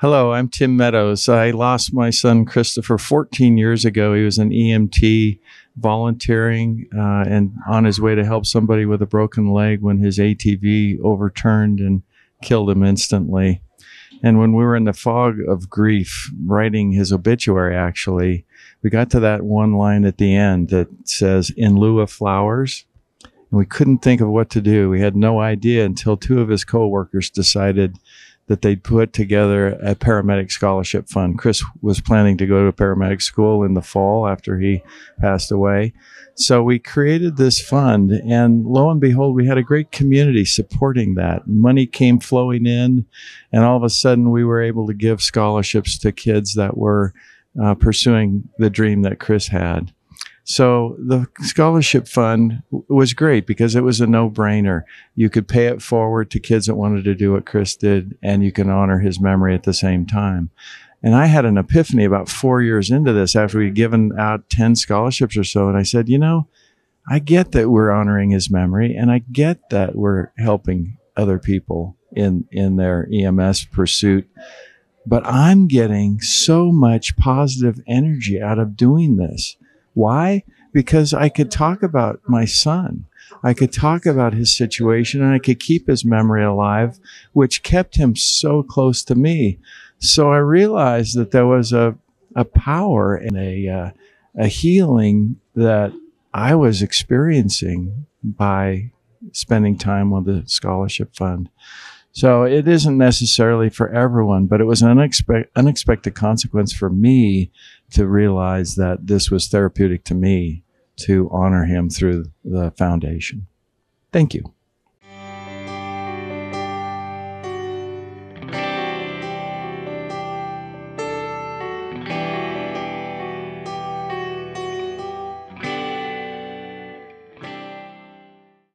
Hello, I'm Tim Meadows. I lost my son Christopher 14 years ago. He was an EMT volunteering uh, and on his way to help somebody with a broken leg when his ATV overturned and killed him instantly. And when we were in the fog of grief, writing his obituary, actually, we got to that one line at the end that says, in lieu of flowers. And we couldn't think of what to do. We had no idea until two of his coworkers decided that they'd put together a paramedic scholarship fund. Chris was planning to go to a paramedic school in the fall after he passed away. So we created this fund, and lo and behold, we had a great community supporting that. Money came flowing in, and all of a sudden, we were able to give scholarships to kids that were uh, pursuing the dream that Chris had. So the scholarship fund was great because it was a no brainer. You could pay it forward to kids that wanted to do what Chris did, and you can honor his memory at the same time. And I had an epiphany about four years into this after we'd given out 10 scholarships or so. And I said, you know, I get that we're honoring his memory and I get that we're helping other people in, in their EMS pursuit. But I'm getting so much positive energy out of doing this. Why? Because I could talk about my son. I could talk about his situation and I could keep his memory alive, which kept him so close to me. So I realized that there was a, a power and a, uh, a healing that I was experiencing by spending time with the scholarship fund. So it isn't necessarily for everyone, but it was an unexpe- unexpected consequence for me to realize that this was therapeutic to me to honor him through the foundation. Thank you.